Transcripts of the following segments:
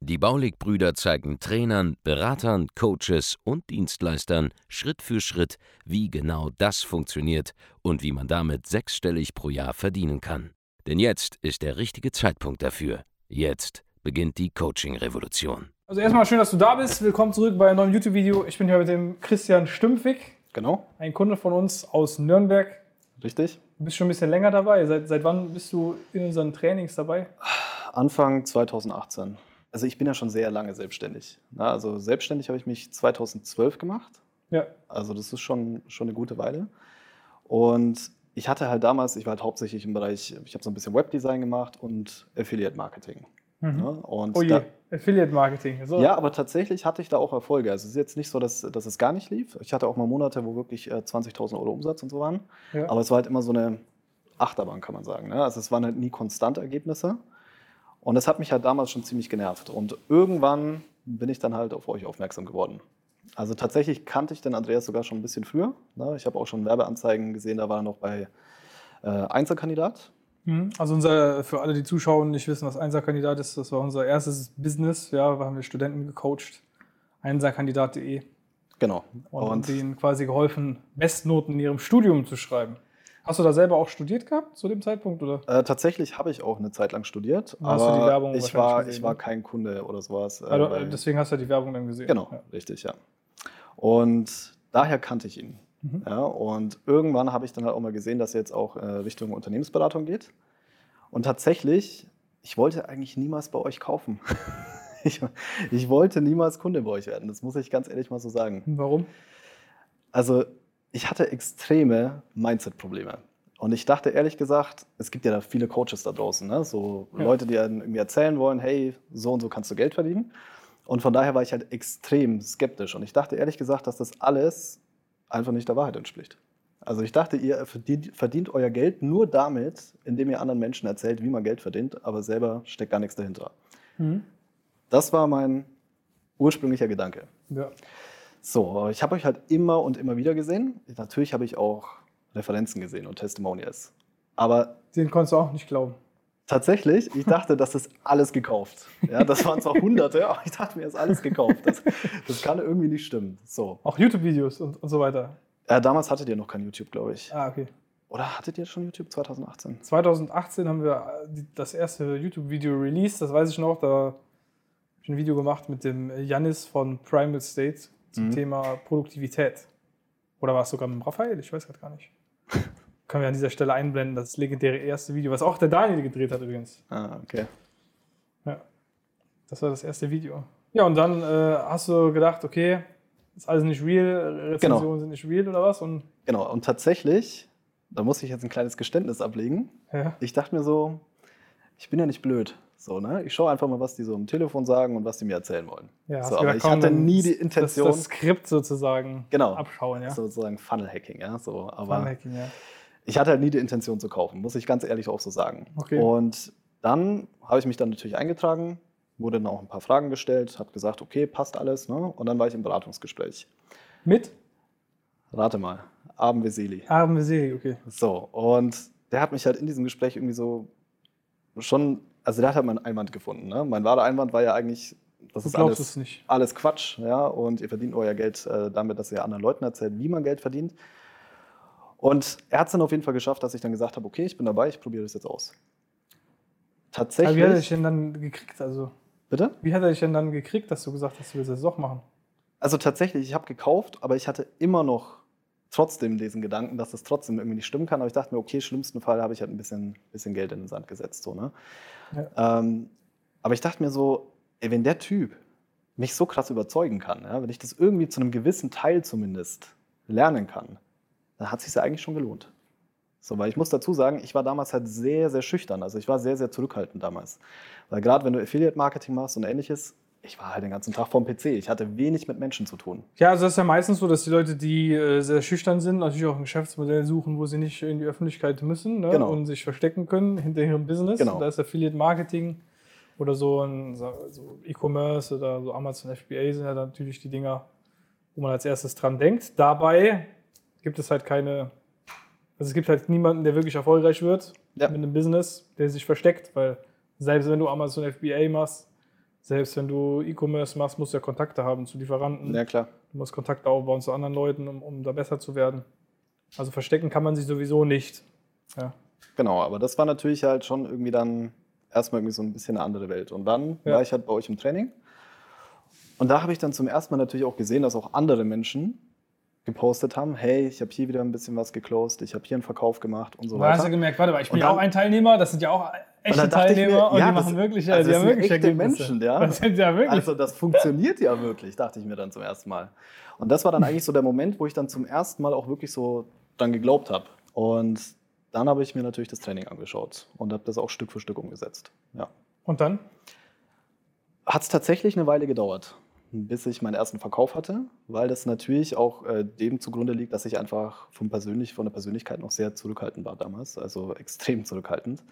Die Baulig-Brüder zeigen Trainern, Beratern, Coaches und Dienstleistern Schritt für Schritt, wie genau das funktioniert und wie man damit sechsstellig pro Jahr verdienen kann. Denn jetzt ist der richtige Zeitpunkt dafür. Jetzt beginnt die Coaching-Revolution. Also erstmal schön, dass du da bist. Willkommen zurück bei einem neuen YouTube-Video. Ich bin hier mit dem Christian Stümpfig. Genau. Ein Kunde von uns aus Nürnberg. Richtig. Du bist schon ein bisschen länger dabei. Seit, seit wann bist du in unseren Trainings dabei? Anfang 2018. Also ich bin ja schon sehr lange selbstständig. Also selbstständig habe ich mich 2012 gemacht. Ja. Also das ist schon, schon eine gute Weile. Und ich hatte halt damals, ich war halt hauptsächlich im Bereich, ich habe so ein bisschen Webdesign gemacht und Affiliate Marketing. Mhm. Ja, und oh je, Affiliate Marketing. So. ja, aber tatsächlich hatte ich da auch Erfolge. Also es ist jetzt nicht so, dass, dass es gar nicht lief. Ich hatte auch mal Monate, wo wirklich äh, 20.000 Euro Umsatz und so waren. Ja. Aber es war halt immer so eine Achterbahn, kann man sagen. Ne? Also es waren halt nie konstante Ergebnisse. Und das hat mich halt damals schon ziemlich genervt. Und irgendwann bin ich dann halt auf euch aufmerksam geworden. Also tatsächlich kannte ich den Andreas sogar schon ein bisschen früher. Ne? Ich habe auch schon Werbeanzeigen gesehen, da war er noch bei äh, Einzelkandidat. Mhm. Also unser, für alle, die zuschauen, nicht wissen, was Einserkandidat ist, das war unser erstes Business. Ja, da haben wir Studenten gecoacht. Einserkandidat.de. Genau. Und, Und denen quasi geholfen, Bestnoten in ihrem Studium zu schreiben. Hast du da selber auch studiert gehabt zu dem Zeitpunkt? Oder? äh, tatsächlich habe ich auch eine Zeit lang studiert, hast du aber die Werbung ich, war, gesehen, ich war ne? kein Kunde oder sowas. äh, Also, weil- deswegen hast du ja die Werbung dann gesehen. Genau, Ja. richtig, ja. Und daher kannte ich ihn. Mhm. Ja, und irgendwann habe ich dann halt auch mal gesehen, dass er jetzt auch äh, Richtung Unternehmensberatung geht. Und tatsächlich, ich wollte eigentlich niemals bei euch kaufen. ich, ich wollte niemals Kunde bei euch werden, das muss ich ganz ehrlich mal so sagen. Warum? Also ich hatte extreme Mindset-Probleme. Und ich dachte ehrlich gesagt, es gibt ja da viele Coaches da draußen, ne? so Ja. Leute, die irgendwie erzählen wollen, hey, so und so kannst du Geld verdienen. Und von daher war ich halt extrem skeptisch. Und ich dachte ehrlich gesagt, dass das alles einfach nicht der Wahrheit entspricht. Also ich dachte, ihr verdient, verdient euer Geld nur damit, indem ihr anderen Menschen erzählt, wie man Geld verdient, aber selber steckt gar nichts dahinter. Mhm. Das war mein ursprünglicher Gedanke. Ja. So, ich habe euch halt immer und immer wieder gesehen. Natürlich habe ich auch Referenzen gesehen und Testimonials. Aber Den konntest du auch nicht glauben. tatsächlich, ich dachte, das ist alles gekauft. Ja, das waren zwar Hunderte, aber ich dachte mir, das ist alles gekauft. Das, das kann irgendwie nicht stimmen. So. Auch YouTube-Videos und, und so weiter. Äh, damals hattet ihr noch kein YouTube, glaube ich. Ah, okay. Oder hattet ihr schon YouTube 2018? 2018 haben wir äh, das erste YouTube-Video released, das weiß ich noch. Da habe ich ein Video gemacht mit dem Janis von Primal State zum Mhm. Thema Produktivität. Oder war es sogar mit Raphael? Ich weiß gerade gar nicht. Können wir an dieser Stelle einblenden, das legendäre erste Video, was auch der Daniel gedreht hat übrigens. Ah, okay. Ja, das war das erste Video. Ja, und dann äh, hast du gedacht, okay, ist alles nicht real, Rezensionen Genau. sind nicht real oder was? Und Genau, und tatsächlich, da muss ich jetzt ein kleines Geständnis ablegen. ja, Ich dachte mir so, ich bin ja nicht blöd. So, ne? Ich schaue einfach mal, was die so am Telefon sagen und was die mir erzählen wollen. ja so, aber ich hatte nie die Intention, Das, das Skript sozusagen Genau. abschauen, ja. sozusagen Funnel-Hacking, ja. So, aber Funhacking, ja. ich hatte halt nie die Intention zu kaufen, muss ich ganz ehrlich auch so sagen. Okay. Und dann habe ich mich dann natürlich eingetragen, wurde dann auch ein paar Fragen gestellt, habe gesagt, okay, passt alles, ne? Und dann war ich im Beratungsgespräch. Mit Rate mal, Abend Veseli. Arme Serie, okay. So, und der hat mich halt in diesem Gespräch irgendwie so schon, also der hat halt meinen Einwand gefunden. Ne? Mein wahrer Einwand war ja eigentlich, das Du ist alles, es nicht. alles Quatsch, ja, und ihr verdient euer Geld äh, damit, dass ihr anderen Leuten erzählt, wie man Geld verdient. Und er hat es dann auf jeden Fall geschafft, dass ich dann gesagt habe, okay, ich bin dabei, ich probiere das jetzt aus. Aber Tatsächlich. wie hat er dich denn dann gekriegt? Also, bitte? wie hat er dich denn dann gekriegt, dass du gesagt hast, du willst das doch machen? Also tatsächlich, ich habe gekauft, aber ich hatte immer noch trotzdem diesen Gedanken, dass das trotzdem irgendwie nicht stimmen kann. Aber ich dachte mir, okay, schlimmsten Fall habe ich halt ein bisschen, bisschen Geld in den Sand gesetzt. So, ne? Ähm, aber ich dachte mir so, ey, wenn der Typ mich so krass überzeugen kann, ja, wenn ich das irgendwie zu einem gewissen Teil zumindest lernen kann, dann hat es sich ja eigentlich schon gelohnt. So, weil ich muss dazu sagen, ich war damals halt sehr, sehr schüchtern. Also ich war sehr, sehr zurückhaltend damals. Weil gerade wenn du Affiliate-Marketing machst und ähnliches, ich war halt den ganzen Tag vorm PC. Ich hatte wenig mit Menschen zu tun. Ja, also das ist ja meistens so, dass die Leute, die äh, sehr schüchtern sind, natürlich auch ein Geschäftsmodell suchen, wo sie nicht in die Öffentlichkeit müssen ne? Genau. und sich verstecken können hinter ihrem Business. Genau. Da ist Affiliate Marketing oder so ein so so E-Commerce oder so Amazon FBA sind ja natürlich die Dinger, wo man als erstes dran denkt. Dabei gibt es halt keine, also es gibt halt niemanden, der wirklich erfolgreich wird Ja. mit einem Business, der sich versteckt, weil selbst wenn du Amazon FBA machst, selbst wenn du E-Commerce machst, musst du ja Kontakte haben zu Lieferanten. Ja, klar. Du musst Kontakte aufbauen zu anderen Leuten, um, um da besser zu werden. Also verstecken kann man sich sowieso nicht. Ja. Genau, aber das war natürlich halt schon irgendwie dann erstmal irgendwie so ein bisschen eine andere Welt. Und dann Ja. war ich halt bei euch im Training. Und da habe ich dann zum ersten Mal natürlich auch gesehen, dass auch andere Menschen gepostet haben, hey, ich habe hier wieder ein bisschen was geclosed, ich habe hier einen Verkauf gemacht und so Und da hast du weiter. gemerkt, warte mal, ich bin ja auch ein Teilnehmer, das sind ja auch echte dann ich mir, Teilnehmer und ja, die machen wirklich, also die haben wirklich echte Ergebnisse. Menschen, ja. Das sind ja wirklich. Also das funktioniert ja wirklich, dachte ich mir dann zum ersten Mal. Und das war dann eigentlich so der Moment, wo ich dann zum ersten Mal auch wirklich so dran geglaubt habe. Und dann habe ich mir natürlich das Training angeschaut und habe das auch Stück für Stück umgesetzt. Ja. und dann? Hat es tatsächlich eine Weile gedauert, bis ich meinen ersten Verkauf hatte, weil das natürlich auch äh, dem zugrunde liegt, dass ich einfach von, persönlich, von der Persönlichkeit noch sehr zurückhaltend war damals, also extrem zurückhaltend.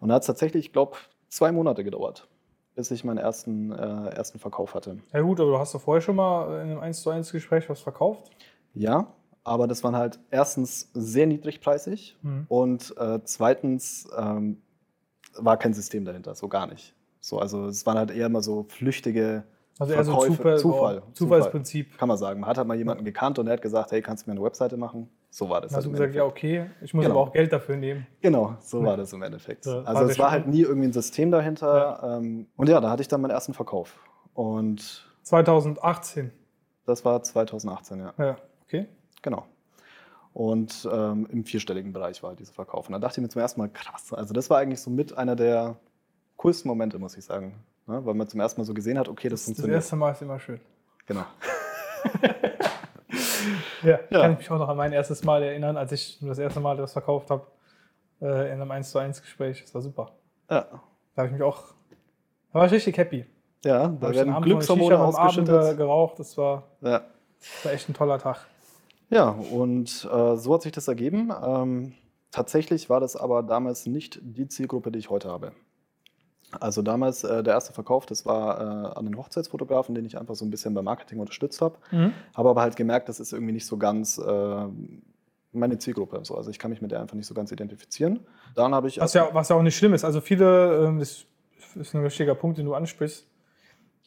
Und da hat es tatsächlich, ich glaube, zwei Monate gedauert, bis ich meinen ersten, äh, ersten Verkauf hatte. Ja gut, aber du hast doch vorher schon mal in einem 1 zu 1 Gespräch was verkauft. Ja, aber das waren halt erstens sehr niedrigpreisig Mhm. und äh, zweitens ähm, war kein System dahinter, so gar nicht. So, also es waren halt eher immer so flüchtige Also eher so Verkäufe. Zufall, Zufall, Zufallsprinzip. kann man sagen. Man hat halt mal jemanden gekannt und er hat gesagt, hey, kannst du mir eine Webseite machen? So war das. Hast du gesagt, ja Endeffekt. okay, ich muss Genau. aber auch Geld dafür nehmen. Genau, so war das im Endeffekt. Ja, also es war halt nie irgendwie ein System dahinter. Ähm, und ja, da hatte ich dann meinen ersten Verkauf. Und 2018. das war 2018, ja. Ja, okay. Genau. Und ähm, im vierstelligen Bereich war dieser Verkauf. Und da dachte ich mir zum ersten Mal, krass. Also das war eigentlich so mit einer der coolsten Momente, muss ich sagen. Ne? Weil man zum ersten Mal so gesehen hat, okay, das, Das funktioniert. erste Mal ist immer schön. Genau. Ja, Ja. kann ich mich auch noch an mein erstes Mal erinnern, als ich das erste Mal das verkauft habe äh, in einem 1 zu 1 Gespräch. Das war super. Ja, Da habe ich mich auch, da war ich richtig happy. ja Da da werden Glückshormone am Abend ausgeschüttet. geraucht. Das war, Ja. das war echt ein toller Tag. Ja, und äh, so hat sich das ergeben. Ähm, tatsächlich war das aber damals nicht die Zielgruppe, die ich heute habe. Also damals äh, der erste Verkauf, das war äh, an den Hochzeitsfotografen, den ich einfach so ein bisschen beim Marketing unterstützt habe. Habe aber halt gemerkt, das ist irgendwie nicht so ganz äh, meine Zielgruppe. So. Also ich kann mich mit der einfach nicht so ganz identifizieren. Dann habe ich Was ja, was ja auch nicht schlimm ist. Also viele, ähm, das ist ein wichtiger Punkt, den du ansprichst.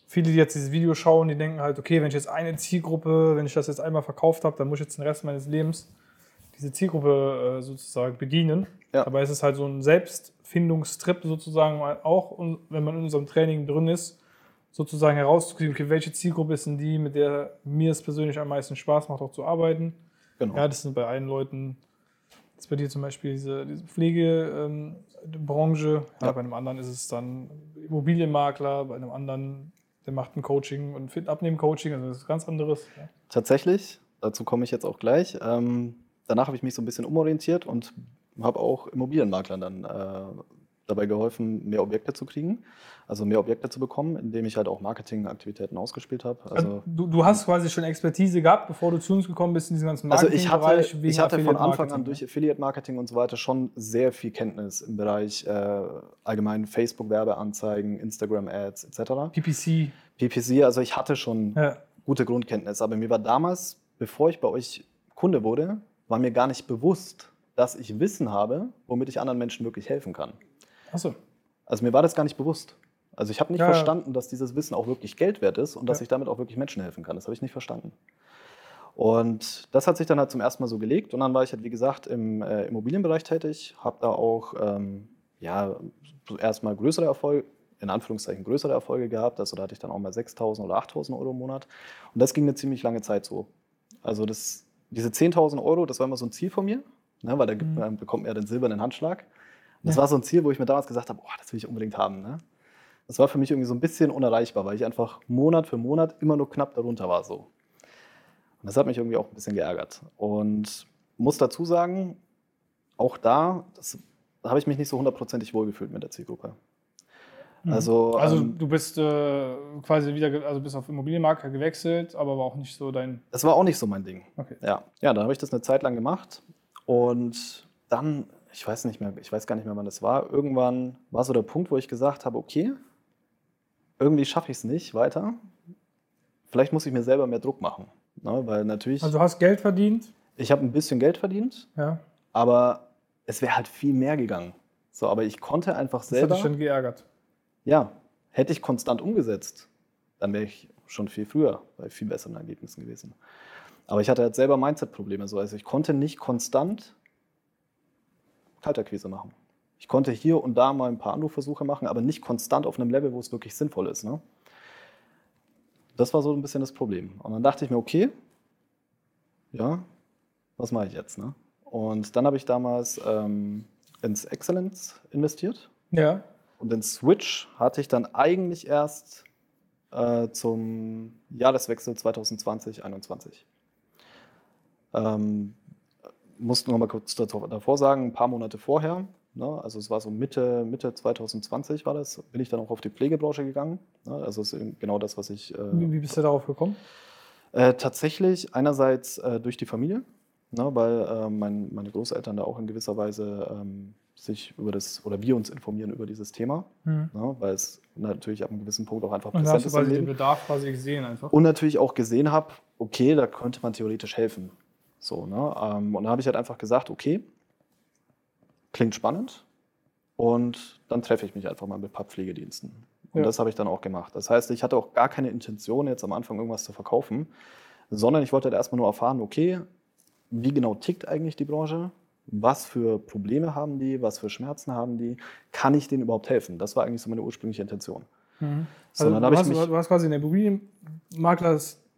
Viele, die jetzt dieses Video schauen, die denken halt, okay, wenn ich jetzt eine Zielgruppe, wenn ich das jetzt einmal verkauft habe, dann muss ich jetzt den Rest meines Lebens diese Zielgruppe äh, sozusagen bedienen. Ja. Dabei ist es halt so ein Selbstfindungstrip sozusagen auch, und wenn man in unserem Training drin ist, sozusagen herauszukriegen, okay, welche Zielgruppe ist denn die, mit der mir es persönlich am meisten Spaß macht, auch zu arbeiten. genau. Ja, das sind bei einen Leuten, das ist bei dir zum Beispiel diese, diese Pflegebranche, ja. Ja. bei einem anderen ist es dann Immobilienmakler, bei einem anderen, der macht ein Coaching und Abnehmen-Coaching, also das ist ganz anderes. Ja. Tatsächlich, dazu komme ich jetzt auch gleich. Ähm, danach habe ich mich so ein bisschen umorientiert und habe auch Immobilienmaklern dann äh, dabei geholfen, mehr Objekte zu kriegen, also mehr Objekte zu bekommen, indem ich halt auch Marketingaktivitäten ausgespielt habe. Also, Also, du, du hast quasi schon Expertise gehabt, bevor du zu uns gekommen bist in diesem ganzen also ich hatte, Marketingbereich. ich hatte von Anfang an durch Affiliate Marketing und so weiter schon sehr viel Kenntnis im Bereich äh, allgemein Facebook-Werbeanzeigen, Instagram-Ads etc. ne? PPC. PPC, also ich hatte schon Ja. gute Grundkenntnis. Aber mir war damals, bevor ich bei euch Kunde wurde, war mir gar nicht bewusst, dass ich Wissen habe, womit ich anderen Menschen wirklich helfen kann. Achso. Also mir war das gar nicht bewusst. Also ich habe nicht Ja, verstanden, dass dieses Wissen auch wirklich Geld wert ist und dass Ja. ich damit auch wirklich Menschen helfen kann. Das habe ich nicht verstanden. Und das hat sich dann halt zum ersten Mal so gelegt. Und dann war ich halt, wie gesagt, im äh, Immobilienbereich tätig, habe da auch ähm, ja, erstmal größere Erfolge, in Anführungszeichen größere Erfolge gehabt. Also da hatte ich dann auch mal 6.000 oder 8.000 Euro im Monat. Und das ging eine ziemlich lange Zeit so. Also das, diese 10.000 Euro, das war immer so ein Ziel von mir, ne, weil da gibt, Mhm. man, bekommt man ja den silbernen Handschlag. Und das Ja. war so ein Ziel, wo ich mir damals gesagt habe, oh, das will ich unbedingt haben. Ne? Das war für mich irgendwie so ein bisschen unerreichbar, weil ich einfach Monat für Monat immer nur knapp darunter war so. Und das hat mich irgendwie auch ein bisschen geärgert. Und muss dazu sagen, auch da, das, da habe ich mich nicht so hundertprozentig wohlgefühlt mit der Zielgruppe. Mhm. Also, Also ähm, du bist äh, quasi wieder, also bist auf Immobilienmakler gewechselt, aber war auch nicht so dein. das war auch nicht so mein Ding. Okay. Ja, ja dann habe ich das eine Zeit lang gemacht und dann, ich weiß nicht mehr, ich weiß gar nicht mehr, wann das war. Irgendwann war so der Punkt, wo ich gesagt habe, okay, irgendwie schaffe ich es nicht weiter. Vielleicht muss ich mir selber mehr Druck machen. Ne? Weil natürlich, Also du hast Geld verdient. ich habe ein bisschen Geld verdient, Ja. aber es wäre halt viel mehr gegangen. So, aber ich konnte einfach Das hat selber. dich schon geärgert. Ja, hätte ich konstant umgesetzt, dann wäre ich schon viel früher bei viel besseren Ergebnissen gewesen. Aber ich hatte halt selber Mindset-Probleme. So. Also ich konnte nicht konstant Kalterquise machen. Ich konnte hier und da mal ein paar Anrufversuche machen, aber nicht konstant auf einem Level, wo es wirklich sinnvoll ist. Ne? Das war so ein bisschen das Problem. Und dann dachte ich mir, okay, ja, was mache ich jetzt? Ne? Und dann habe ich damals ähm, ins Excellence investiert. Ja. Und den Switch hatte ich dann eigentlich erst äh, zum Jahreswechsel 2020-21. Ähm, mussten noch mal kurz davor sagen, ein paar Monate vorher, ne, also es war so Mitte, Mitte 2020 war das, bin ich dann auch auf die Pflegebranche gegangen. Ne, also es ist genau das, was ich äh, Wie, bist du darauf gekommen? äh, tatsächlich einerseits äh, durch die Familie, ne, weil äh, mein, meine Großeltern da auch in gewisser Weise ähm, sich über das, oder wir uns informieren über dieses Thema, Mhm. ne, weil es natürlich ab einem gewissen Punkt auch einfach Und präsent du ist quasi den. Bedarf quasi gesehen einfach. Und natürlich auch gesehen habe, okay, da könnte man theoretisch helfen. So, ne? ähm, und da habe ich halt einfach gesagt, okay, klingt spannend. Und dann treffe ich mich einfach mal mit ein paar Pflegediensten. Und Ja. das habe ich dann auch gemacht. Das heißt, ich hatte auch gar keine Intention, jetzt am Anfang irgendwas zu verkaufen, sondern ich wollte halt erstmal nur erfahren, okay, wie genau tickt eigentlich die Branche? Was für Probleme haben die? Was für Schmerzen haben die? Kann ich denen überhaupt helfen? Das war eigentlich so meine ursprüngliche Intention. Mhm. So, Also du, hast, du hast quasi in der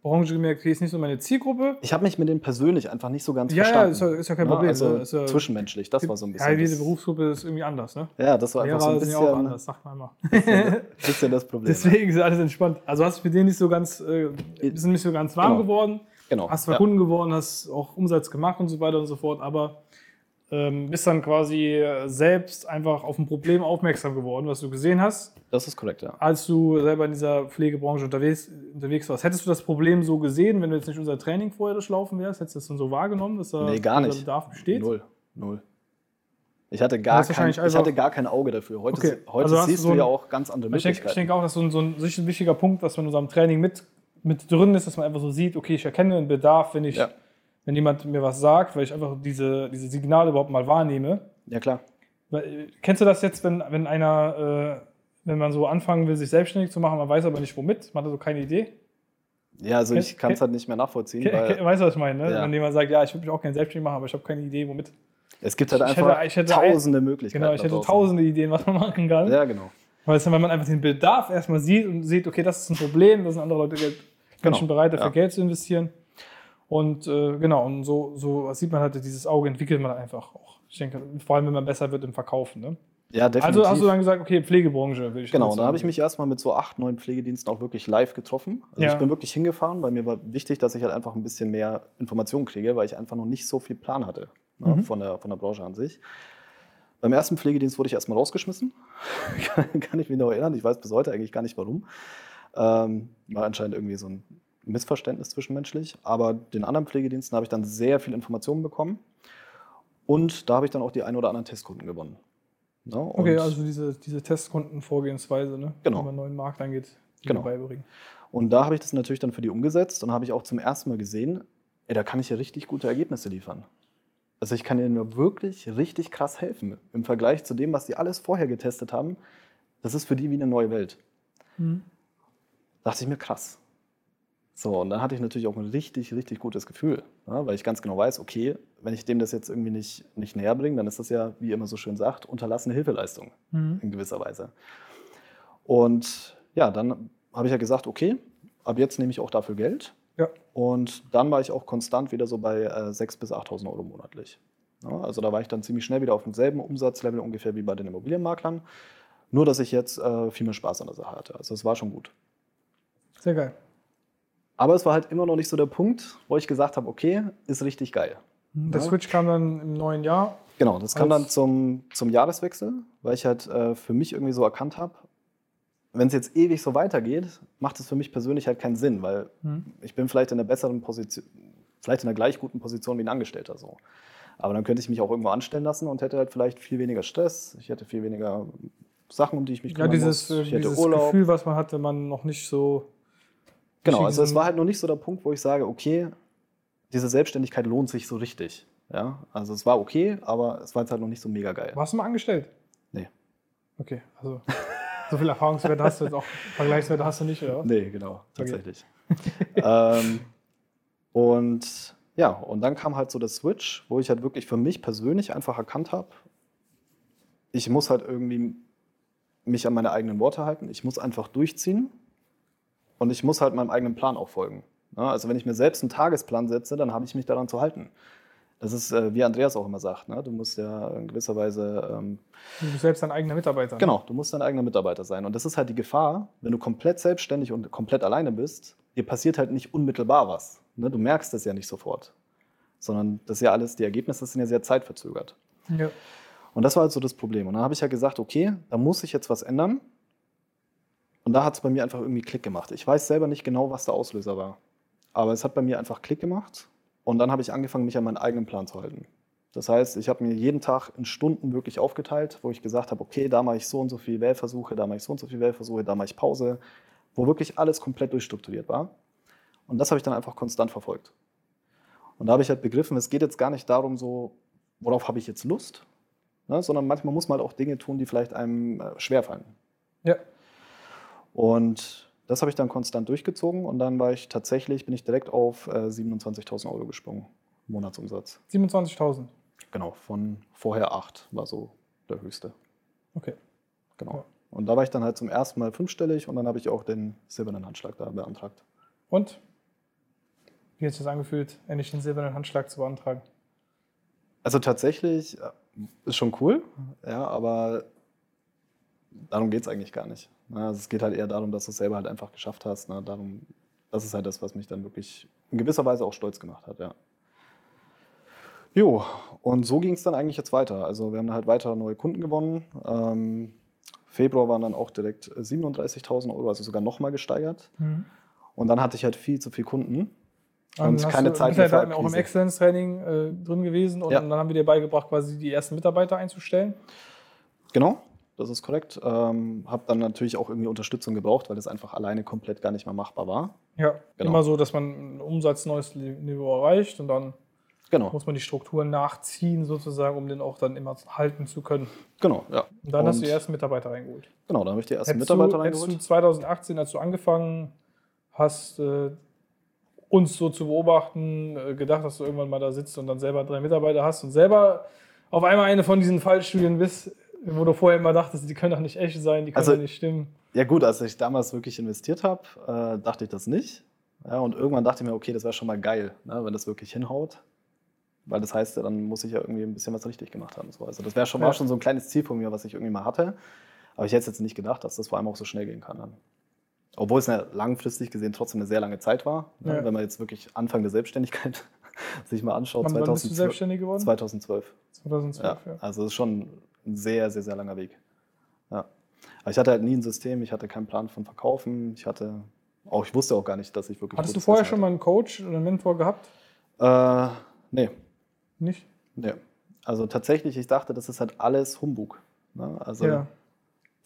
Immobilienmaklersbranche gemerkt, okay, ist nicht so meine Zielgruppe. ich habe mich mit denen persönlich einfach nicht so ganz Ja, ja, verstanden. ist ja, ist ja kein Ne? Problem. Also ist ja, zwischenmenschlich, das war so ein bisschen. Ja, jede das, Berufsgruppe ist irgendwie anders, ne? ja, das war einfach so ein Lehrer sind ja auch bisschen, anders, sagt man immer. bisschen, bisschen das Problem. Deswegen ist alles entspannt. Also hast du mit denen nicht so ganz, äh, bist nicht so ganz warm Genau. geworden, genau. hast zwar ja. Kunden geworden, hast auch Umsatz gemacht und so weiter und so fort, aber ähm, bist dann quasi äh, selbst einfach auf ein Problem aufmerksam geworden, was du gesehen hast, Das ist korrekt, ja. als du selber in dieser Pflegebranche unterwegs, unterwegs warst. Hättest du das Problem so gesehen, wenn du jetzt nicht unser Training vorher durchlaufen wärst? Hättest du das dann so wahrgenommen, dass da Nee, gar nicht. Bedarf besteht? Null. Null. Ich hatte gar, kein, ich hatte gar kein Auge dafür. Heute, Okay, heute also siehst du so du ja ein- auch ganz andere Ich denke, Möglichkeiten. ich denke auch, dass so ein, so ein wichtiger Punkt, was man in unserem Training mit, mit drin ist, dass man einfach so sieht, okay, ich erkenne einen Bedarf, wenn ich, Ja. Wenn jemand mir was sagt, weil ich einfach diese, diese Signale überhaupt mal wahrnehme. ja, klar. Weil, äh, Kennst du das jetzt, wenn, wenn einer, äh, wenn man so anfangen will, sich selbstständig zu machen, man weiß aber nicht womit, man hat so keine Idee? Ja, also Ken- ich kann es halt nicht mehr nachvollziehen, weil Weißt du, was ich meine? Ne? Ja. Wenn jemand sagt, ja, ich würde mich auch gerne selbstständig machen, aber ich habe keine Idee, womit. es gibt halt einfach hätte- hätte tausende Möglichkeiten. Genau, ich hätte tausende Ideen, was man machen kann. Ja, genau. Weißt du, wenn man einfach den Bedarf erstmal sieht und sieht, okay, das ist ein Problem, da sind andere Leute Geld, Menschen Genau, bereit, dafür ja. Geld zu investieren. Und äh, genau, und so, so sieht man halt, dieses Auge entwickelt man einfach auch. Ich denke, vor allem, wenn man besser wird im Verkaufen. Ne? Ja, definitiv. Also hast du dann gesagt, okay, Pflegebranche will ich Genau, da habe ich mich erstmal mit so acht, neun Pflegediensten auch wirklich live getroffen. Also Ja. ich bin wirklich hingefahren, weil mir war wichtig, dass ich halt einfach ein bisschen mehr Informationen kriege, weil ich einfach noch nicht so viel Plan hatte ne, Mhm. von, der, von der Branche an sich. Beim ersten Pflegedienst wurde ich erstmal rausgeschmissen. kann, kann ich mich noch erinnern. Ich weiß bis heute eigentlich gar nicht warum. Ähm, war anscheinend irgendwie so ein Missverständnis zwischenmenschlich. Aber den anderen Pflegediensten habe ich dann sehr viel Informationen bekommen. Und da habe ich dann auch die ein oder anderen Testkunden gewonnen. Ne, Okay, also diese, diese Testkundenvorgehensweise, ne? Genau. wenn man einen neuen Markt angeht, die Genau. beibringen. Und da habe ich das natürlich dann für die umgesetzt und habe ich auch zum ersten Mal gesehen, ey, da kann ich ja richtig gute Ergebnisse liefern. Also ich kann ihnen wirklich richtig krass helfen im Vergleich zu dem, was die alles vorher getestet haben. Das ist für die wie eine neue Welt. Mhm. Da dachte ich mir krass. So, und dann hatte ich natürlich auch ein richtig, richtig gutes Gefühl, ja, weil ich ganz genau weiß, okay, wenn ich dem das jetzt irgendwie nicht, nicht näher bringe, dann ist das ja, wie immer so schön sagt, unterlassene Hilfeleistung Mhm. in gewisser Weise. Und ja, dann habe ich ja gesagt, okay, ab jetzt nehme ich auch dafür Geld. Ja. Und dann war ich auch konstant wieder so bei äh, 6.000 bis 8.000 Euro monatlich. Ja, also da war ich dann ziemlich schnell wieder auf demselben Umsatzlevel ungefähr wie bei den Immobilienmaklern. Nur, dass ich jetzt äh, viel mehr Spaß an der Sache hatte. Also es war schon gut. Sehr geil. Aber es war halt immer noch nicht so der Punkt, wo ich gesagt habe, okay, ist richtig geil. Der Ja. Switch kam dann im neuen Jahr. Genau, das kam dann zum, zum Jahreswechsel, weil ich halt äh, für mich irgendwie so erkannt habe, wenn es jetzt ewig so weitergeht, macht es für mich persönlich halt keinen Sinn, weil Hm. ich bin vielleicht in einer besseren Position, vielleicht in einer gleich guten Position wie ein Angestellter so. Aber dann könnte ich mich auch irgendwo anstellen lassen und hätte halt vielleicht viel weniger Stress, ich hätte viel weniger Sachen, um die ich mich Ja, kümmern dieses, muss. Ich hätte dieses. Gefühl, was man hat, wenn man noch nicht so. Genau, also es war halt noch nicht so der Punkt, wo ich sage, okay, diese Selbstständigkeit lohnt sich so richtig. Ja, also es war okay, aber es war jetzt halt noch nicht so mega geil. Warst du mal angestellt? Nee. Okay, also so viel Erfahrungswerte hast du jetzt auch, Vergleichswerte hast du nicht, oder? Nee, genau, tatsächlich. ähm, und ja, und dann kam halt so der Switch, wo ich halt wirklich für mich persönlich einfach erkannt habe, ich muss halt irgendwie mich an meine eigenen Worte halten, ich muss einfach durchziehen und ich muss halt meinem eigenen Plan auch folgen. Ja, also wenn ich mir selbst einen Tagesplan setze, dann habe ich mich daran zu halten. Das ist, äh, wie Andreas auch immer sagt, ne? du musst ja in gewisser Weise ähm, Du bist selbst dein eigener Mitarbeiter. ne? Genau, du musst dein eigener Mitarbeiter sein. Und das ist halt die Gefahr, wenn du komplett selbstständig und komplett alleine bist, dir passiert halt nicht unmittelbar was. Ne? Du merkst das ja nicht sofort. Sondern das ist ja alles, die Ergebnisse sind ja sehr zeitverzögert. Ja. Und das war halt so das Problem. Und dann habe ich ja gesagt, okay, da muss ich jetzt was ändern. Und da hat es bei mir einfach irgendwie Klick gemacht. Ich weiß selber nicht genau, was der Auslöser war. Aber es hat bei mir einfach Klick gemacht. Und dann habe ich angefangen, mich an meinen eigenen Plan zu halten. Das heißt, ich habe mir jeden Tag in Stunden wirklich aufgeteilt, wo ich gesagt habe, okay, da mache ich so und so viele Wählversuche, da mache ich so und so viele Wählversuche, da mache ich Pause, wo wirklich alles komplett durchstrukturiert war. Und das habe ich dann einfach konstant verfolgt. Und da habe ich halt begriffen, es geht jetzt gar nicht darum, so, worauf habe ich jetzt Lust, ne, sondern manchmal muss man halt auch Dinge tun, die vielleicht einem äh, schwerfallen. ja. Und das habe ich dann konstant durchgezogen und dann war ich tatsächlich, bin ich direkt auf äh, 27.000 Euro gesprungen, Monatsumsatz. 27.000. Genau, von vorher 8 war so der höchste. Okay. Genau. Ja. Und da war ich dann halt zum ersten Mal fünfstellig und dann habe ich auch den silbernen Handschlag da beantragt. Und? Wie hat sich das angefühlt, endlich den silbernen Handschlag zu beantragen? Also tatsächlich äh, ist schon cool, ja, aber darum geht es eigentlich gar nicht. Ne? Also es geht halt eher darum, dass du es selber halt einfach geschafft hast. Ne? Darum, das ist halt das, was mich dann wirklich in gewisser Weise auch stolz gemacht hat, ja. Jo, und so ging es dann eigentlich jetzt weiter. Also wir haben halt weiter neue Kunden gewonnen. Ähm, Februar waren dann auch direkt 37.000 Euro, also sogar nochmal gesteigert. Und dann hatte ich halt viel zu viele Kunden. Und hast keine du, Zeit mehr für dann auch im Akquise. Exzellenztraining äh, drin gewesen und Ja. dann haben wir dir beigebracht, quasi die ersten Mitarbeiter einzustellen. Genau, das ist korrekt. Ähm, habe dann natürlich auch irgendwie Unterstützung gebraucht, weil das einfach alleine komplett gar nicht mehr machbar war. Ja, Genau. immer so, dass man ein Umsatzneues Niveau erreicht und dann Genau, muss man die Strukturen nachziehen, sozusagen, um den auch dann immer halten zu können. genau, ja. Und dann hast du Und die ersten Mitarbeiter reingeholt. Genau, da habe ich die ersten Hättest Mitarbeiter du, hättest du reingeholt. 2018, als du angefangen hast, äh, uns so zu beobachten, äh, gedacht, dass du irgendwann mal da sitzt und dann selber drei Mitarbeiter hast und selber auf einmal eine von diesen Fallstudien bist, wo du vorher immer dachtest, die können doch nicht echt sein, die können Also- doch nicht stimmen. Ja gut, als ich damals wirklich investiert habe, äh, dachte ich das nicht. Ja, und irgendwann dachte ich mir, okay, das wäre schon mal geil, ne, wenn das wirklich hinhaut. Weil das heißt, ja, dann muss ich ja irgendwie ein bisschen was richtig gemacht haben. So. Also das wäre schon, Ja. war schon so ein kleines Ziel von mir, was ich irgendwie mal hatte. Aber ich hätte jetzt nicht gedacht, dass das vor allem auch so schnell gehen kann. Dann. Obwohl es eine, langfristig gesehen trotzdem eine sehr lange Zeit war. Ne? Ja. Wenn man jetzt wirklich Anfang der Selbstständigkeit sich mal anschaut. Wann, wann bist du 2012 selbstständig geworden? 2012. 2012, Ja, ja. also es ist schon ein sehr, sehr, sehr langer Weg. Ja. Aber ich hatte halt nie ein System, ich hatte keinen Plan von Verkaufen, ich hatte auch, ich wusste auch gar nicht, dass ich wirklich. Hattest du vorher Wissen schon mal einen Coach oder einen Mentor gehabt? hatte. Äh, nee, Nicht? nee. Also tatsächlich, ich dachte, das ist halt alles Humbug. Ne? Also Ja.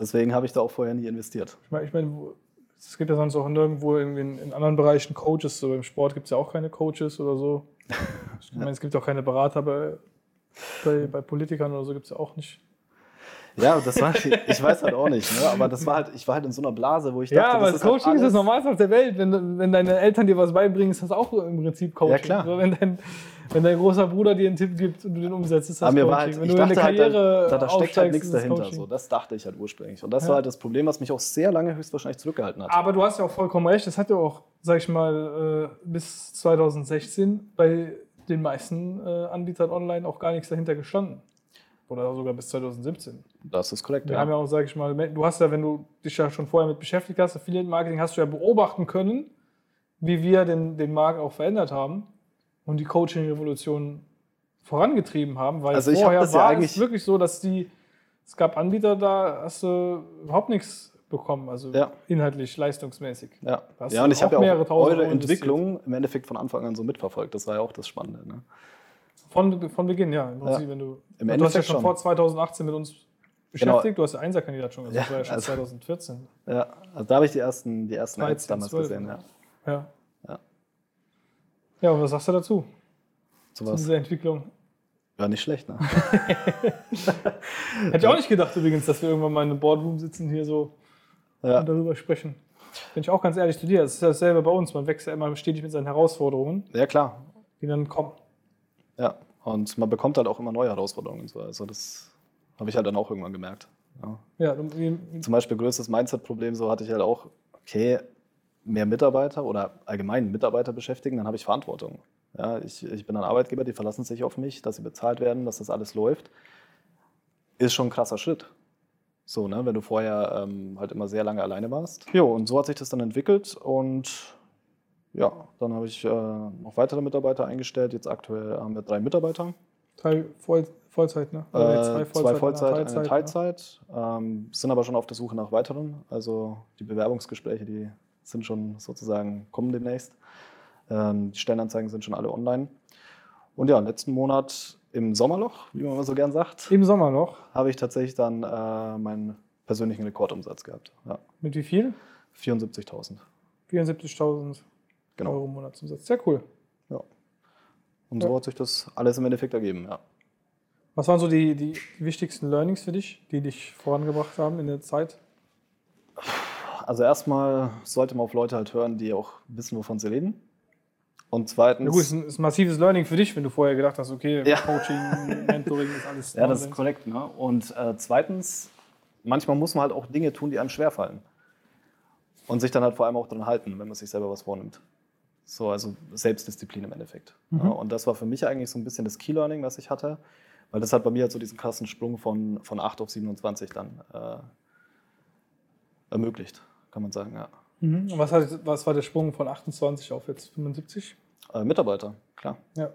deswegen habe ich da auch vorher nie investiert. Ich meine, ich mein, es gibt ja sonst auch nirgendwo in, in anderen Bereichen Coaches. So im Sport gibt es ja auch keine Coaches oder so. Ich meine, es gibt auch keine Berater bei, bei, bei Politikern oder so gibt es ja auch nicht. Ja, das war, ich weiß halt auch nicht, ne? aber das war halt, ich war halt in so einer Blase, wo ich dachte, Ja, aber das ist Coaching halt ist das Normalste auf der Welt. Wenn, wenn deine Eltern dir was beibringen, ist das auch im Prinzip Coaching. Ja, klar. So, wenn, dein, wenn dein großer Bruder dir einen Tipp gibt und du den umsetzt, ist das Aber Coaching. war halt, wenn du in eine halt, Karriere da, da steckt halt nichts dahinter. Coaching. So, das dachte ich halt ursprünglich. Und das Ja. war halt das Problem, was mich auch sehr lange höchstwahrscheinlich zurückgehalten hat. Aber du hast ja auch vollkommen recht. Das hat ja auch, sag ich mal, äh, bis 2016 bei den meisten äh, Anbietern online auch gar nichts dahinter gestanden. Oder sogar bis 2017. Das ist korrekt, Wir haben ja auch, sag ich mal, du hast ja, wenn du dich ja schon vorher mit beschäftigt hast, Affiliate Marketing, hast du ja beobachten können, wie wir den, den Markt auch verändert haben und die Coaching-Revolution vorangetrieben haben, weil Also ich hab vorher ja war eigentlich- es wirklich so, dass die, es gab Anbieter, da hast du überhaupt nichts bekommen, also Ja. inhaltlich, leistungsmäßig. Ja, ja und ich habe ja mehrere auch eure Euro. Entwicklung im Endeffekt von Anfang an so mitverfolgt. Das war ja auch das Spannende. Ne? Von, von Beginn, ja. Im Prinzip, wenn du, Im du hast ja schon schon. vor 2018 mit uns beschäftigt. Du hast ja Einserkandidat schon gesagt. Ja, das war ja schon also- 2014. Ja, also da habe ich die ersten, die ersten 13, Ads damals 12, gesehen. Ja. Ja. Ja. Ja, und was sagst du dazu? Zu Sowas. dieser Entwicklung? Ja, nicht schlecht. Ne? Hätte ich auch nicht gedacht übrigens, dass wir irgendwann mal in einem Boardroom sitzen hier so Ja. und darüber sprechen. Bin ich auch ganz ehrlich zu dir. Es ist ja dasselbe bei uns. Man wächst ja immer stetig mit seinen Herausforderungen, ja, klar. die dann kommen. Ja. Und man bekommt halt auch immer neue Herausforderungen. Also das habe ich halt dann auch irgendwann gemerkt. Ja. Ja, Zum Beispiel größtes Mindset-Problem, so hatte ich halt auch, okay, mehr Mitarbeiter oder allgemein Mitarbeiter beschäftigen, dann habe ich Verantwortung. Ja, ich, ich bin ein Arbeitgeber, die verlassen sich auf mich, dass sie bezahlt werden, dass das alles läuft. Ist schon ein krasser Schritt. So, ne, wenn du vorher ähm, halt immer sehr lange alleine warst. Jo, und so hat sich das dann entwickelt und ja, dann habe ich äh, noch weitere Mitarbeiter eingestellt. Jetzt aktuell haben wir drei Mitarbeiter. Drei Voll, Vollzeit, ne? Äh, Oder zwei Vollzeit, eine ne? Teilzeit. Ähm, sind aber schon auf der Suche nach weiteren. Also die Bewerbungsgespräche, die sind schon sozusagen, kommen demnächst. Ähm, die Stellenanzeigen sind schon alle online. Und ja, letzten Monat im Sommerloch, wie man so gern sagt, Im Sommer noch. habe ich tatsächlich dann äh, meinen persönlichen Rekordumsatz gehabt. Ja, Mit wie viel? 74.000. 74.000 Genau. Euro Monatsumsatz. Sehr cool. Ja. Und so Ja. hat sich das alles im Endeffekt ergeben. Ja. Was waren so die, die wichtigsten Learnings für dich, die dich vorangebracht haben in der Zeit? Also erstmal sollte man auf Leute halt hören, die auch wissen, wovon sie reden. Und zweitens. Ja gut, ist ein, ist ein massives Learning für dich, wenn du vorher gedacht hast, okay, Ja. Coaching, Mentoring ist alles Ja, das ist korrekt. Ne? Und äh, zweitens, manchmal muss man halt auch Dinge tun, die einem schwerfallen. Und sich dann halt vor allem auch dran halten, wenn man sich selber was vornimmt. So, also Selbstdisziplin im Endeffekt. Mhm. Ja, und das war für mich eigentlich so ein bisschen das Key-Learning, was ich hatte. Weil das hat bei mir halt so diesen krassen Sprung von, von 8 auf 27 dann äh, ermöglicht, kann man sagen, ja. Mhm. Und was, hat, was war der Sprung von 28 auf jetzt 75? Äh, Mitarbeiter, klar. Ja.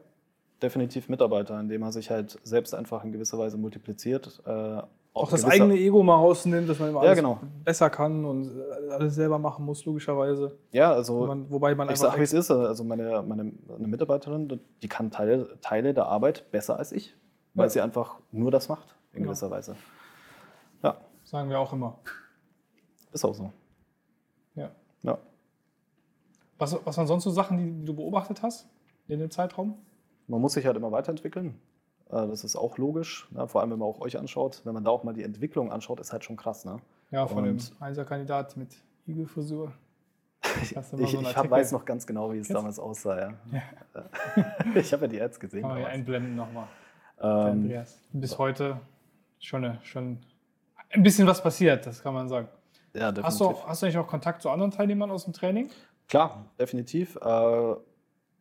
Definitiv Mitarbeiter, indem man sich halt selbst einfach in gewisser Weise multipliziert. Äh, Auch das eigene Ego mal rausnimmt, dass man immer Ja, alles genau. besser kann und äh, alles selber machen muss, logischerweise. Ja, also man, wobei man ich sage, wie es ist. Also meine, meine eine Mitarbeiterin, die kann Teile, Teile der Arbeit besser als ich, weil Ja. sie einfach nur das macht, in Genau. gewisser Weise. Ja, sagen wir auch immer. ist auch so. Ja. Ja. Was, was waren sonst so Sachen, die, die du beobachtet hast in dem Zeitraum? Man muss sich halt immer weiterentwickeln. Äh, Das ist auch logisch. Ne? Vor allem, wenn man auch euch anschaut. Wenn man da auch mal die Entwicklung anschaut, ist halt schon krass. Ne? Ja, von dem Und- Einserkandidat mit Igelfrisur. Ich, so ich hab, weiß noch ganz genau, wie es Kennst damals aussah. Ja. ich habe ja die Ads gesehen. Kann man einblenden nochmal. Ähm, Andreas. Bis heute schon, eine, schon ein bisschen was passiert, das kann man sagen. Ja, definitiv. Hast du, auch, hast du eigentlich auch Kontakt zu anderen Teilnehmern aus dem Training? Klar, definitiv. Äh,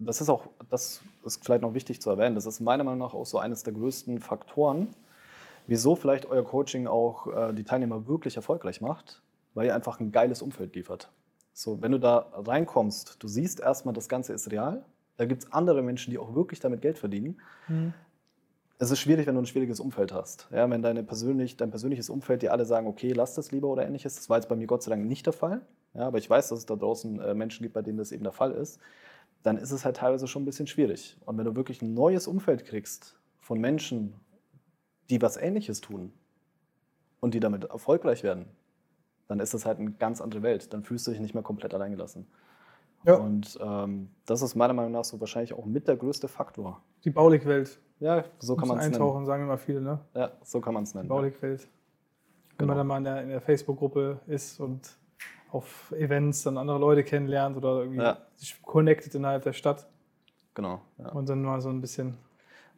Das ist auch, das ist vielleicht noch wichtig zu erwähnen, das ist meiner Meinung nach auch so eines der größten Faktoren, wieso vielleicht euer Coaching auch äh, die Teilnehmer wirklich erfolgreich macht, weil ihr einfach ein geiles Umfeld liefert. So, wenn du da reinkommst, du siehst erstmal, das Ganze ist real, da gibt es andere Menschen, die auch wirklich damit Geld verdienen. Es ist schwierig, wenn du ein schwieriges Umfeld hast. Ja, wenn deine persönlich, dein persönliches Umfeld dir alle sagen, okay, lass das lieber oder ähnliches. Das war jetzt bei mir Gott sei Dank nicht der Fall. Ja, aber ich weiß, dass es da draußen äh, Menschen gibt, bei denen das eben der Fall ist. Dann ist es halt teilweise schon ein bisschen schwierig. Und wenn du wirklich ein neues Umfeld kriegst von Menschen, die was Ähnliches tun und die damit erfolgreich werden, dann ist das halt eine ganz andere Welt. Dann fühlst du dich nicht mehr komplett alleingelassen. Ja. Und ähm, das ist meiner Meinung nach so wahrscheinlich auch mit der größte Faktor. Die Baulig-Welt. Ja, so kann man es nennen. eintauchen, sagen immer viele, ne? Ja, so kann man es nennen. Die Baulig-Welt. Wenn Genau. man dann mal in der, in der Facebook-Gruppe ist und auf Events dann andere Leute kennenlernt oder irgendwie Ja. sich connected innerhalb der Stadt Genau. Ja. und dann mal so ein bisschen,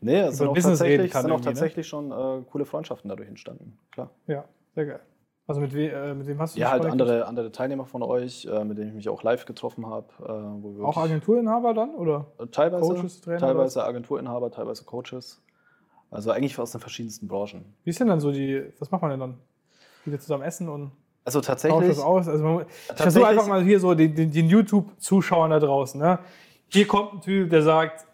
Nee, es sind auch Business tatsächlich, sind auch ne? tatsächlich schon äh, coole Freundschaften dadurch entstanden. Klar. ja, sehr geil. Also mit, we, äh, mit wem hast du Ja, halt andere, andere Teilnehmer von euch, äh, mit denen ich mich auch live getroffen habe. Äh, Auch Agenturinhaber dann? Oder? äh, teilweise, Coaches, Trainer teilweise Agenturinhaber, teilweise Coaches. Also eigentlich aus den verschiedensten Branchen. Wie ist denn dann so die, was macht man denn dann? Wieder zusammen essen und Also tatsächlich, das aus? Also man, ich versuche einfach mal hier so den, den, den YouTube-Zuschauern da draußen. Ne? Hier kommt ein Typ, der sagt,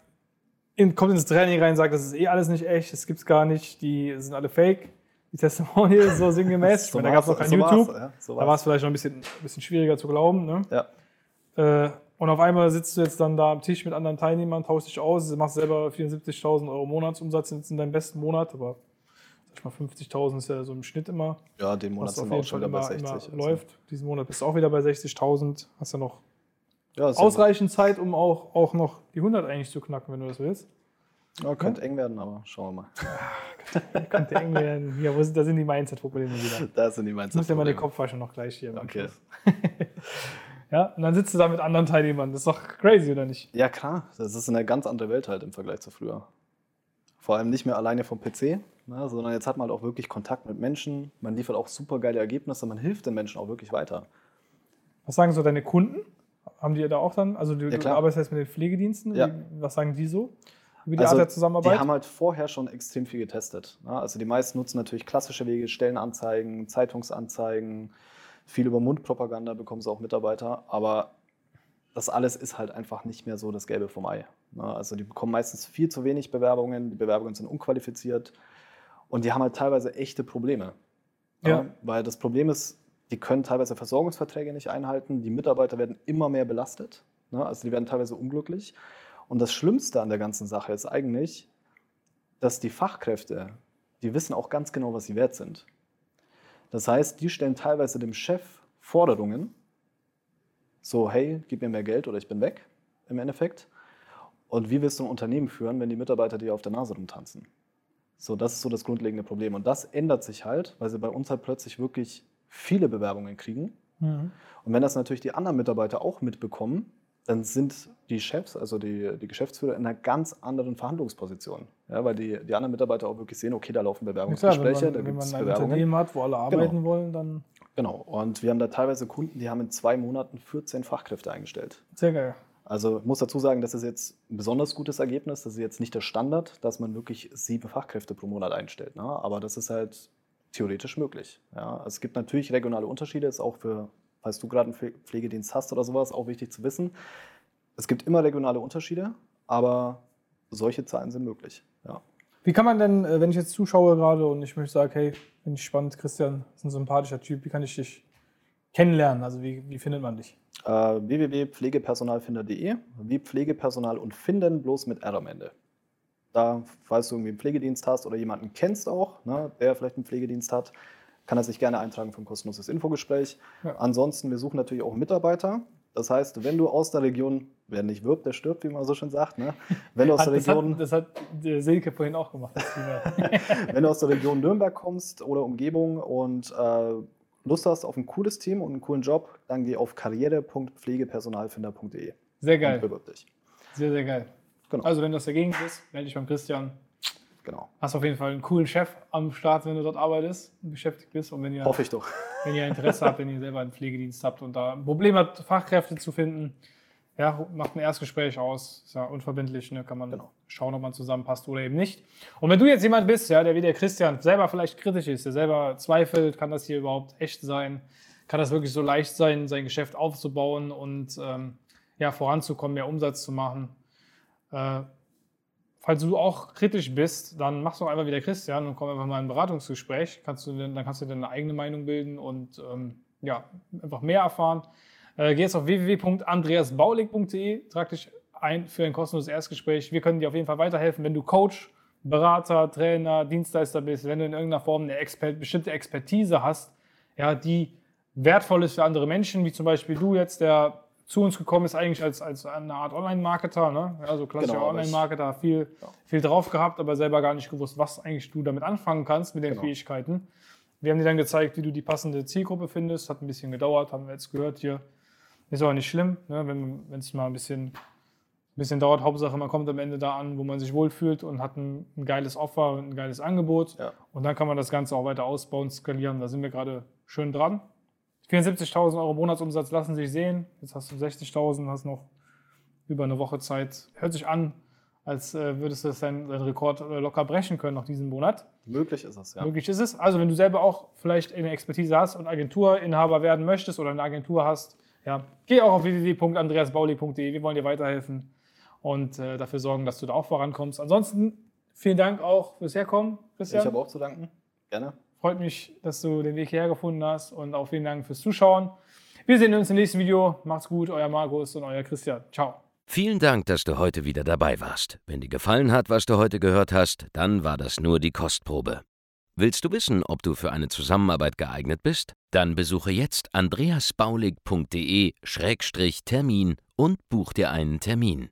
in, kommt ins Training rein, sagt, das ist eh alles nicht echt, das gibt's gar nicht, die sind alle fake. Die Testimonials so sinngemäß. So meine, da gab es noch war's- kein so war's, YouTube. ja, so da war war's. es vielleicht noch ein bisschen, ein bisschen schwieriger zu glauben. Ne? Ja. Äh, und auf einmal sitzt du jetzt dann da am Tisch mit anderen Teilnehmern, tauschst dich aus, machst selber 74.000 Euro Monatsumsatz jetzt in deinem besten Monat, aber sag mal 50.000 ist ja so im Schnitt immer, Ja, den Monat sind auf wir jeden auch schon wieder bei immer, 60. immer also. läuft. Diesen Monat bist du auch wieder bei 60.000, hast ja noch ja ausreichend Zeit, um auch, auch noch die 100 eigentlich zu knacken, wenn du das willst. Ja, könnte eng werden, aber schauen wir mal. Könnte eng werden. Hier, wo sind, da sind die Mindset-Probleme wieder. Da sind die Jetzt muss ja mal Mindset-Probleme. den Kopfwasche noch gleich hier. Okay. Ja, und dann sitzt du da mit anderen Teilnehmern. Das ist doch crazy, oder nicht? Ja, klar. Das ist eine ganz andere Welt halt im Vergleich zu früher. Vor allem nicht mehr alleine vom PC, ne, sondern jetzt hat man halt auch wirklich Kontakt mit Menschen. Man liefert auch super geile Ergebnisse. Man hilft den Menschen auch wirklich weiter. Was sagen so deine Kunden? Haben die da auch dann? Also du, Ja, du klar. arbeitest jetzt mit den Pflegediensten. Ja. Was sagen die so? Über die Also, Art der Zusammenarbeit? Die haben halt vorher schon extrem viel getestet. ne. Also die meisten nutzen natürlich klassische Wege, Stellenanzeigen, Zeitungsanzeigen, viel über Mundpropaganda bekommen sie auch Mitarbeiter. Aber das alles ist halt einfach nicht mehr so das Gelbe vom Ei. ne. Also die bekommen meistens viel zu wenig Bewerbungen, die Bewerbungen sind unqualifiziert und die haben halt teilweise echte Probleme. Ja. Weil das Problem ist, die können teilweise Versorgungsverträge nicht einhalten, die Mitarbeiter werden immer mehr belastet, ne? also die werden teilweise unglücklich. Und das Schlimmste an der ganzen Sache ist eigentlich, dass die Fachkräfte, die wissen auch ganz genau, was sie wert sind. Das heißt, die stellen teilweise dem Chef Forderungen, so, hey, gib mir mehr Geld oder ich bin weg, im Endeffekt. Und wie willst du ein Unternehmen führen, wenn die Mitarbeiter dir auf der Nase rumtanzen? So, das ist so das grundlegende Problem. Und das ändert sich halt, weil sie bei uns halt plötzlich wirklich viele Bewerbungen kriegen. Mhm. Und wenn das natürlich die anderen Mitarbeiter auch mitbekommen, dann sind die Chefs, also die, die Geschäftsführer, in einer ganz anderen Verhandlungsposition. Ja, weil die, die anderen Mitarbeiter auch wirklich sehen, okay, da laufen Ja, klar, wenn Bewerbungsgespräche, man, da wenn gibt man ein. Unternehmen hat, wo alle arbeiten wollen, dann Genau. Und wir haben da teilweise Kunden, die haben in zwei Monaten 14 Fachkräfte eingestellt. sehr geil. Also ich muss dazu sagen, das ist jetzt ein besonders gutes Ergebnis. Das ist jetzt nicht der Standard, dass man wirklich sieben Fachkräfte pro Monat einstellt. Ne? Aber das ist halt theoretisch möglich. Ja? Es gibt natürlich regionale Unterschiede, ist auch für, falls du gerade einen Pfle- Pflegedienst hast oder sowas, auch wichtig zu wissen. Es gibt immer regionale Unterschiede, aber solche Zahlen sind möglich. Ja. Wie kann man denn, äh, wenn ich jetzt zuschaue gerade und ich möchte sagen, hey, finde ich spannend, Christian, ist ein sympathischer Typ, wie kann ich dich kennenlernen? Also wie, wie findet man dich? Äh, www.pflegepersonalfinder.de, wie Pflegepersonal und finden, bloß mit R am Ende. Da, falls du irgendwie einen Pflegedienst hast oder jemanden kennst auch, ne, der vielleicht einen Pflegedienst hat, kann er sich gerne eintragen für ein kostenloses Infogespräch. Ja. Ansonsten, wir suchen natürlich auch Mitarbeiter. Das heißt, wenn du aus der Region, wer nicht wirbt, der stirbt, wie man so schön sagt, ne? wenn, du aus der das, Region, hat, das hat Silke vorhin auch gemacht. Das wenn du aus der Region Nürnberg kommst oder Umgebung und äh, Lust hast auf ein cooles Team und einen coolen Job, dann geh auf karriere.pflegepersonalfinder.de sehr und geil. bewirb dich. Sehr, sehr geil. Genau. Also wenn der Gegend bist, melde dich beim Christian. Genau. Hast auf jeden Fall einen coolen Chef am Start, wenn du dort arbeitest und beschäftigt bist. Und wenn ihr, Hoffe ich doch. wenn ihr Interesse habt, wenn ihr selber einen Pflegedienst habt und da ein Problem habt, Fachkräfte zu finden, ja, macht ein Erstgespräch aus. Ist ja unverbindlich, ne? kann man Genau. schauen, ob man zusammenpasst oder eben nicht. Und wenn du jetzt jemand bist, ja, der wie der Christian selber vielleicht kritisch ist, der selber zweifelt, kann das hier überhaupt echt sein? Kann das wirklich so leicht sein, sein Geschäft aufzubauen und ähm, ja, voranzukommen, mehr Umsatz zu machen? Äh, falls du auch kritisch bist, dann machst du einfach wie der Christian und komm einfach mal in ein Beratungsgespräch. Kannst du denn, dann kannst du deine eigene Meinung bilden und ähm, ja, einfach mehr erfahren. Äh, geh jetzt auf www.andreasbaulig.de, trag dich ein für ein kostenloses Erstgespräch. Wir können dir auf jeden Fall weiterhelfen, wenn du Coach, Berater, Trainer, Dienstleister bist, wenn du in irgendeiner Form eine Exper bestimmte Expertise hast, ja, die wertvoll ist für andere Menschen, wie zum Beispiel du jetzt, der zu uns gekommen ist, eigentlich als, als eine Art Online-Marketer, ne? also klassischer Genau, Online-Marketer, viel, Ja. viel drauf gehabt, aber selber gar nicht gewusst, was eigentlich du damit anfangen kannst mit den Genau. Fähigkeiten. Wir haben dir dann gezeigt, wie du die passende Zielgruppe findest. Hat ein bisschen gedauert, haben wir jetzt gehört hier. Ist aber nicht schlimm, ne? wenn es mal ein bisschen, ein bisschen dauert. Hauptsache, man kommt am Ende da an, wo man sich wohlfühlt und hat ein, ein geiles Offer, ein geiles Angebot. Ja. Und dann kann man das Ganze auch weiter ausbauen, skalieren. Da sind wir gerade schön dran. 74.000 Euro Monatsumsatz lassen sich sehen. Jetzt hast du 60.000, hast noch über eine Woche Zeit. Hört sich an, als äh, würdest du deinen dein Rekord äh, locker brechen können noch diesen Monat. Möglich ist es, ja. Möglich ist es. Also, wenn du selber auch vielleicht eine Expertise hast und Agenturinhaber werden möchtest oder eine Agentur hast, ja, geh auch auf www.andreasbauli.de. Wir wollen dir weiterhelfen und äh, dafür sorgen, dass du da auch vorankommst. Ansonsten vielen Dank auch fürs Herkommen, Ich Christian. habe auch zu danken. Gerne. Freut mich, dass du den Weg hierher gefunden hast und auch vielen Dank fürs Zuschauen. Wir sehen uns im nächsten Video. Macht's gut, euer Markus und euer Christian. Ciao. Vielen Dank, dass du heute wieder dabei warst. Wenn dir gefallen hat, was du heute gehört hast, dann war das nur die Kostprobe. Willst du wissen, ob du für eine Zusammenarbeit geeignet bist? Dann besuche jetzt andreasbaulig.de-termin und buch dir einen Termin.